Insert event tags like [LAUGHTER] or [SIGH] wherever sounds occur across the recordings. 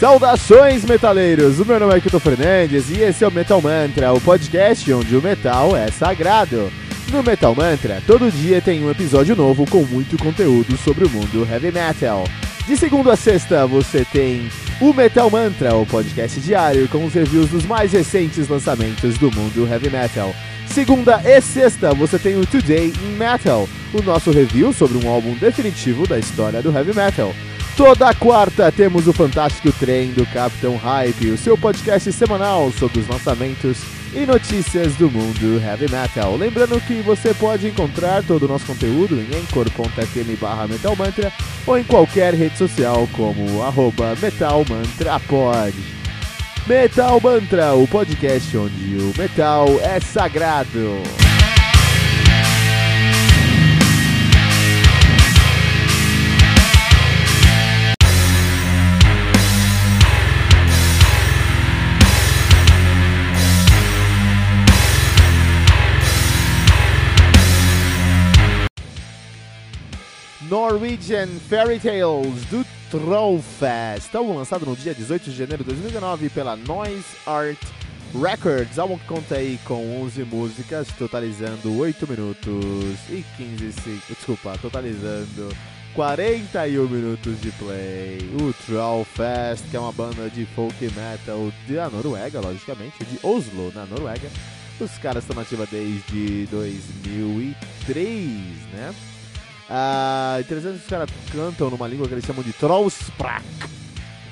Saudações, metaleiros! O meu nome é Kito Fernandes e esse é o Metal Mantra, o podcast onde o metal é sagrado. No Metal Mantra, todo dia tem um episódio novo com muito conteúdo sobre o mundo heavy metal. De segunda a sexta, você tem o Metal Mantra, o podcast diário com os reviews dos mais recentes lançamentos do mundo heavy metal. Segunda e sexta, você tem o Today in Metal, o nosso review sobre um álbum definitivo da história do heavy metal. Toda quarta temos o fantástico trem do Capitão Hype, o seu podcast semanal sobre os lançamentos e notícias do mundo heavy metal. Lembrando que você pode encontrar todo o nosso conteúdo em anchor.fm barra metalmantra ou em qualquer rede social como arroba metalmantrapod. Metal Mantra, o podcast onde o metal é sagrado. Norwegian Fairy Tales do Trollfest, álbum lançado no dia 18 de janeiro de 2019 pela Noise Art Records, álbum que conta aí com 11 músicas, totalizando 8 minutos e 15 segundos, desculpa, totalizando 41 minutos de play. O Trollfest, que é uma banda de folk metal da Noruega, logicamente, de Oslo, na Noruega. Os caras estão nativa desde 2003, né? Ah, interessante que os caras cantam numa língua que eles chamam de Trollsprak.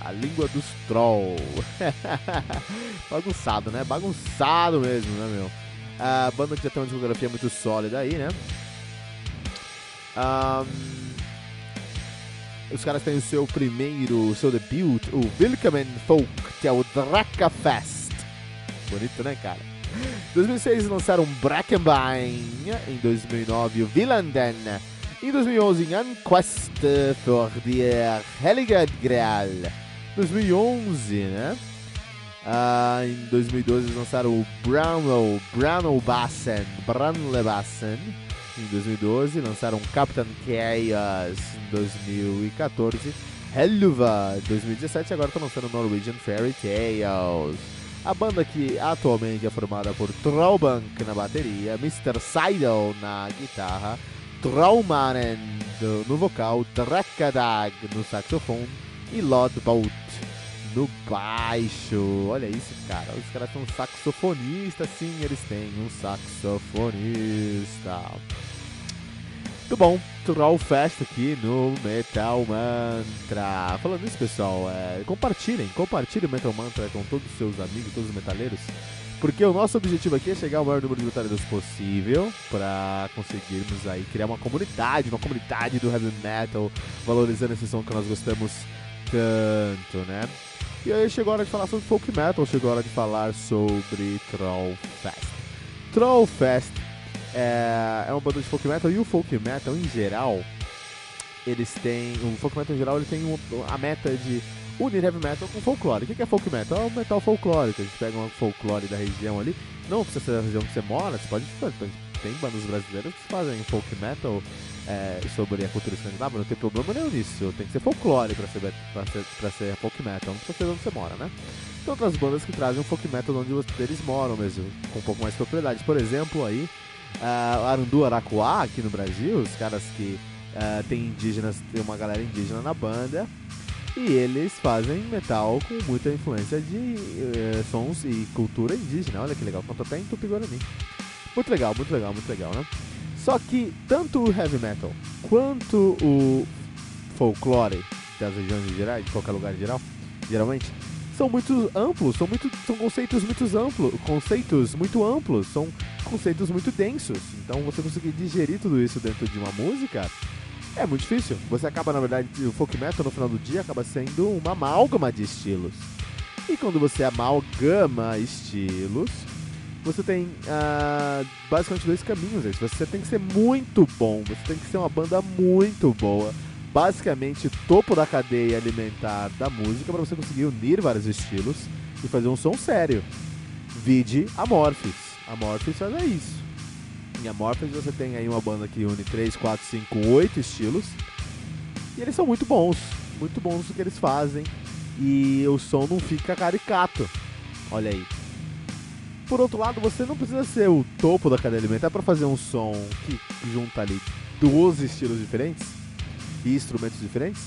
A língua dos troll. [LAUGHS] Bagunçado, né? Bagunçado mesmo, né, meu? A banda que já tem uma discografia muito sólida aí, né? Um, os caras têm o seu primeiro, o seu debut, o Willkommen Folk, que é o Drakafest. Bonito, né, cara? Em 2006 lançaram Brackenbein, em 2009 o Villanden, em 2011, Unquest for the Heiligen Graal. 2011, né? Ah, em 2012 eles lançaram o Brownlow, Brownlow-Bassen, Brownlebassen. Em 2012 lançaram Captain Chaos em 2014. Helluva em 2017 agora estão lançando Norwegian Fairy Tales. A banda que atualmente é formada por Trollbank na bateria, Mr. Seidel na guitarra, Traumanen no vocal, Drakadag no saxofone e Lodbolt no baixo. Olha isso, cara. Os caras são saxofonistas, sim, eles têm um saxofonista. Muito bom, Troll Fest aqui no Metal Mantra. Falando isso, pessoal, é, compartilhem, compartilhem o Metal Mantra com todos os seus amigos, todos os metaleiros. Porque o nosso objetivo aqui é chegar ao maior número de metaleiros possível para conseguirmos aí criar uma comunidade, uma comunidade do heavy metal, valorizando esse som que nós gostamos tanto, né? E aí chegou a hora de falar sobre folk metal, chegou a hora de falar sobre Trollfest. Trollfest é, é uma banda de folk metal e o folk metal em geral, eles têm, o folk metal em geral ele tem a meta de unir heavy metal com folclore. O que é folk metal? É um metal folclórico. A gente pega uma folclore da região ali. Não precisa ser da região que você mora, você pode. Tem bandas brasileiras que fazem folk metal é, sobre a cultura escandinava, não tem problema nenhum nisso. Tem que ser folclore pra ser, pra ser, pra ser folk metal, não precisa ser onde você mora, né? Tem outras bandas que trazem um folk metal onde eles moram mesmo, com um pouco mais de propriedade. Por exemplo, aí, uh, Arandu Aracuá, aqui no Brasil, os caras que uh, tem indígenas, tem uma galera indígena na banda. E eles fazem metal com muita influência de uh, sons e cultura indígena. Olha que legal, conta até em Tupi-Guarani. Muito legal, muito legal, muito legal, né? Só que tanto o heavy metal quanto o folclore das regiões geral, de qualquer lugar em geral, geralmente, são muito amplos, são, muito, são conceitos muito amplos, conceitos muito amplos, são conceitos muito densos. Então você conseguir digerir tudo isso dentro de uma música é muito difícil. Você acaba, na verdade, o folk metal no final do dia acaba sendo uma amálgama de estilos. E quando você amalgama estilos, você tem uh, basicamente dois caminhos. Você tem que ser muito bom, você tem que ser uma banda muito boa. Basicamente, topo da cadeia alimentar da música para você conseguir unir vários estilos e fazer um som sério. Vide Amorphis. Amorphis faz isso. Em Amorphis você tem aí uma banda que une 3, 4, 5, 8 estilos. E eles são muito bons. Muito bons no que eles fazem. e o som não fica caricato. Olha aí. Por outro lado, você não precisa ser o topo da cadeia alimentar para fazer um som que junta ali 12 estilos diferentes e instrumentos diferentes.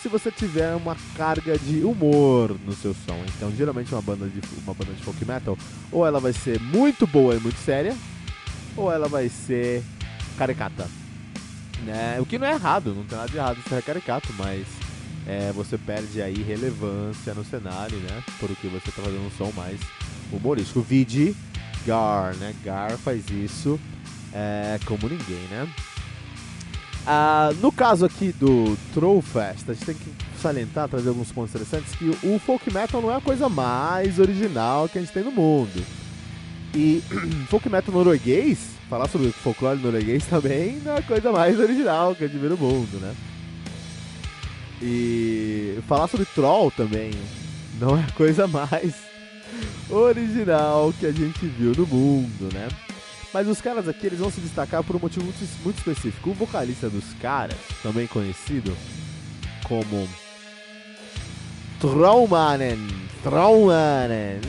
Se você tiver uma carga de humor no seu som, então geralmente uma banda de uma banda de folk metal, ou ela vai ser muito boa e muito séria, ou ela vai ser caricata. Né? O que não é errado, não tem nada de errado ser caricato, mas é, você perde aí relevância no cenário, né? Porque você tá fazendo um som mais humorístico. Vide Gar, né? Gar faz isso é, como ninguém, né? Ah, no caso aqui do Trollfest, a gente tem que salientar, trazer alguns pontos interessantes, que o folk metal não é a coisa mais original que a gente tem no mundo. E [CLEARS THROAT] folk metal norueguês, falar sobre folclore norueguês também é a coisa mais original que a gente vê no mundo, né? E falar sobre troll também não é a coisa mais [LAUGHS] original que a gente viu no mundo, né? Mas os caras aqui eles vão se destacar por um motivo muito, muito específico. O vocalista dos caras, também conhecido como Traumanen, Traumanen,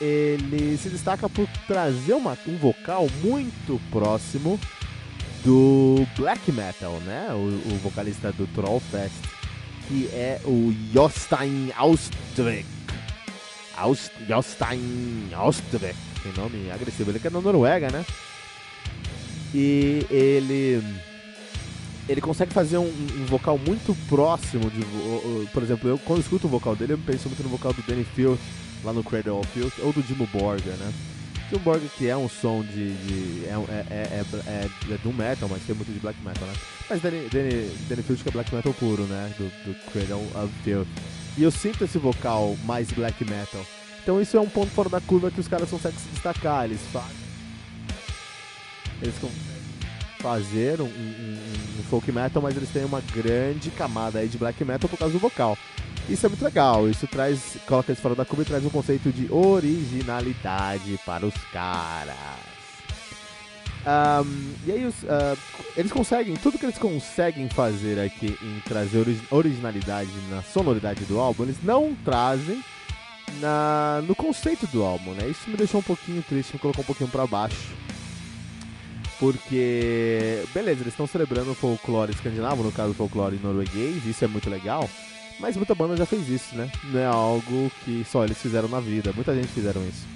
ele se destaca por trazer uma, um vocal muito próximo do black metal, né? O, o vocalista do Trollfest, que é o Jostein Austrik. Aust, Jostein Austrik, tem nome agressivo, ele que é da Noruega, né? E ele ele consegue fazer um, um, vocal muito próximo de. Por exemplo, eu quando escuto o vocal dele, eu penso muito no vocal do Danny Field lá no Cradle of Filth, ou do Dimo Borger, né? Dimo Borger que é um som de. de é, é, é, é, é do metal, mas tem muito de black metal, né? Mas Danny, Danny, Danny Field que é black metal puro, né? Do, do Cradle of Filth. E eu sinto esse vocal mais black metal. Então isso é um ponto fora da curva que os caras conseguem se destacar. Eles fazem. Eles conseguem fazer um, um, um, folk metal, mas eles têm uma grande camada aí de black metal por causa do vocal. Isso é muito legal, isso traz, coloca eles fora da curva e traz um conceito de originalidade para os caras. Um, e aí os, uh, eles conseguem, tudo que eles conseguem fazer aqui em trazer originalidade na sonoridade do álbum, eles não trazem na, no conceito do álbum, né? Isso me deixou um pouquinho triste, me colocou um pouquinho para baixo. Porque, beleza, eles estão celebrando o folclore escandinavo, no caso o folclore norueguês, isso é muito legal. Mas muita banda já fez isso, né? Não é algo que só eles fizeram na vida, muita gente fizeram isso.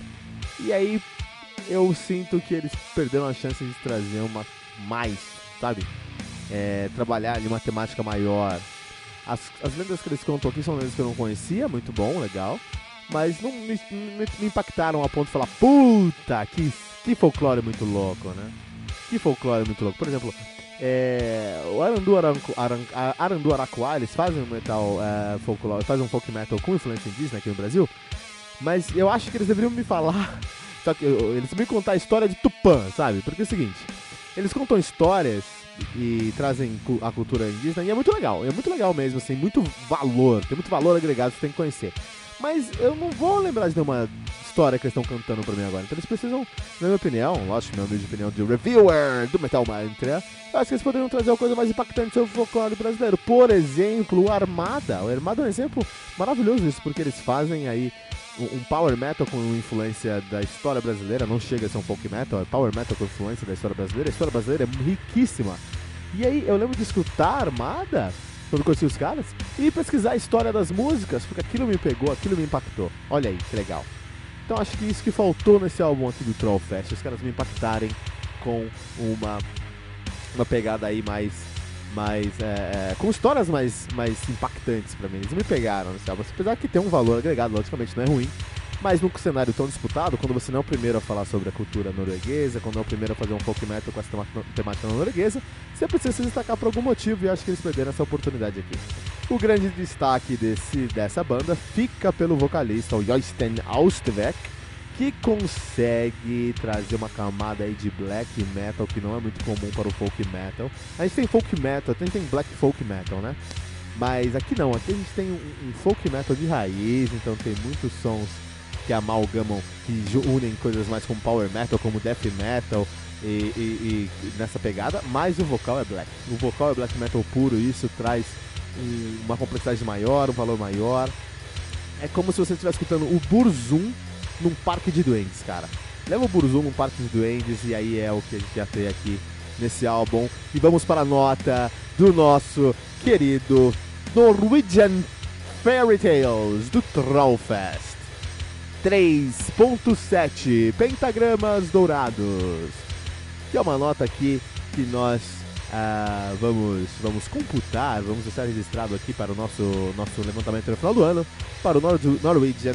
E aí eu sinto que eles perderam a chance de trazer uma mais, sabe? É, trabalhar ali uma temática maior. As, as lendas que eles contam aqui são lendas que eu não conhecia, muito bom, legal. Mas não me, me, me impactaram a ponto de falar, puta, que, que folclore muito louco, né? Que folclore muito louco. Por exemplo, é, o Arandu, Aranco, Aran, Arandu eles fazem um metal é, folclore, fazem um folk metal com influência indígena aqui no Brasil. Mas eu acho que eles deveriam me falar. [LAUGHS] Só que eles me contar a história de Tupã, sabe? Porque é o seguinte, eles contam histórias e trazem a cultura indígena e é muito legal, é muito legal mesmo, assim, muito valor, tem muito valor agregado você tem que conhecer. Mas eu não vou lembrar de nenhuma história que eles estão cantando pra mim agora. Então eles precisam, na minha opinião, lógico, minha opinião de reviewer do Metal Mantra, eu acho que eles poderiam trazer uma coisa mais impactante sobre o folclore brasileiro. Por exemplo, o Armada. O Armada é um exemplo maravilhoso disso, porque eles fazem aí um power metal com influência da história brasileira, não chega a ser um folk metal, é power metal com influência da história brasileira. A história brasileira é riquíssima. E aí eu lembro de escutar Armada quando conheci os caras e pesquisar a história das músicas, porque aquilo me pegou, aquilo me impactou. Olha aí, que legal. Então acho que isso que faltou nesse álbum aqui do Trollfest, os caras me impactarem com uma, uma pegada aí mais. mais é, é, com histórias mais, mais impactantes para mim. Eles me pegaram nesse álbum, apesar que tem um valor agregado, logicamente não é ruim. Mas num cenário tão disputado, quando você não é o primeiro a falar sobre a cultura norueguesa, quando não é o primeiro a fazer um folk metal com essa temática norueguesa, você precisa se destacar por algum motivo e acho que eles perderam essa oportunidade aqui. O grande destaque desse, dessa banda fica pelo vocalista, o Joysten Austvek, que consegue trazer uma camada aí de black metal que não é muito comum para o folk metal. A gente tem folk metal, a gente tem black folk metal, né? Mas aqui não, aqui a gente tem um, um folk metal de raiz, então tem muitos sons que amalgamam, que unem coisas mais como power metal, como death metal e, e, e, nessa pegada, mas o vocal é black. O vocal é black metal puro e isso traz um, uma complexidade maior, um valor maior. é como se você estivesse escutando o Burzum num parque de duendes, cara. Leva o Burzum num parque de duendes e aí é o que a gente já tem aqui nesse álbum. E vamos para a nota do nosso querido Norwegian Fairy Tales do Trollfest. 3.7 pentagramas dourados. Que é uma nota aqui que nós ah, vamos, vamos computar, vamos deixar registrado aqui para o nosso, nosso levantamento no final do ano, para o Nor Norwegian,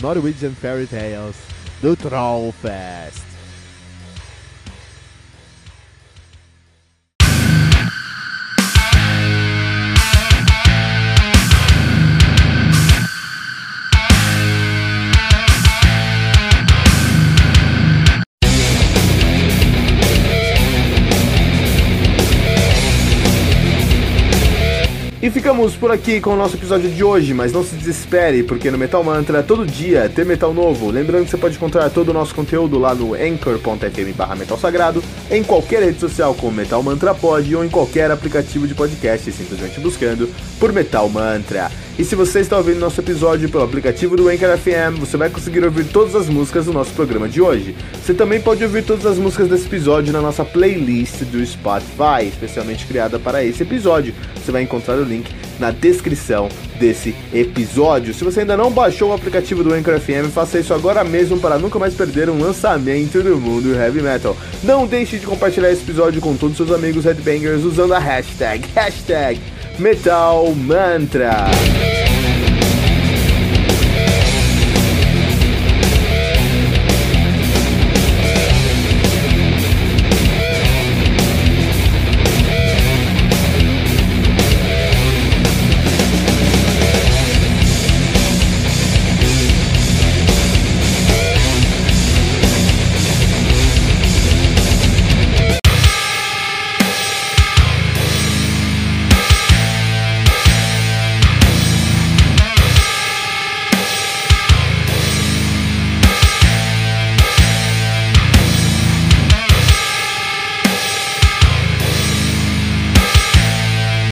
Norwegian Fairy Tales do Trollfest. Ficamos por aqui com o nosso episódio de hoje, mas não se desespere, porque no Metal Mantra todo dia tem metal novo. Lembrando que você pode encontrar todo o nosso conteúdo lá no anchor.fm barra metal sagrado, em qualquer rede social como Metal Mantra Pod ou em qualquer aplicativo de podcast, simplesmente buscando por Metal Mantra. E se você está ouvindo nosso episódio pelo aplicativo do Anchor FM, você vai conseguir ouvir todas as músicas do nosso programa de hoje. Você também pode ouvir todas as músicas desse episódio na nossa playlist do Spotify, especialmente criada para esse episódio. Você vai encontrar o link na descrição desse episódio. Se você ainda não baixou o aplicativo do Anchor FM, faça isso agora mesmo para nunca mais perder um lançamento do mundo heavy metal. Não deixe de compartilhar esse episódio com todos os seus amigos headbangers usando a hashtag, [LAUGHS] hashtag Metal Mantra.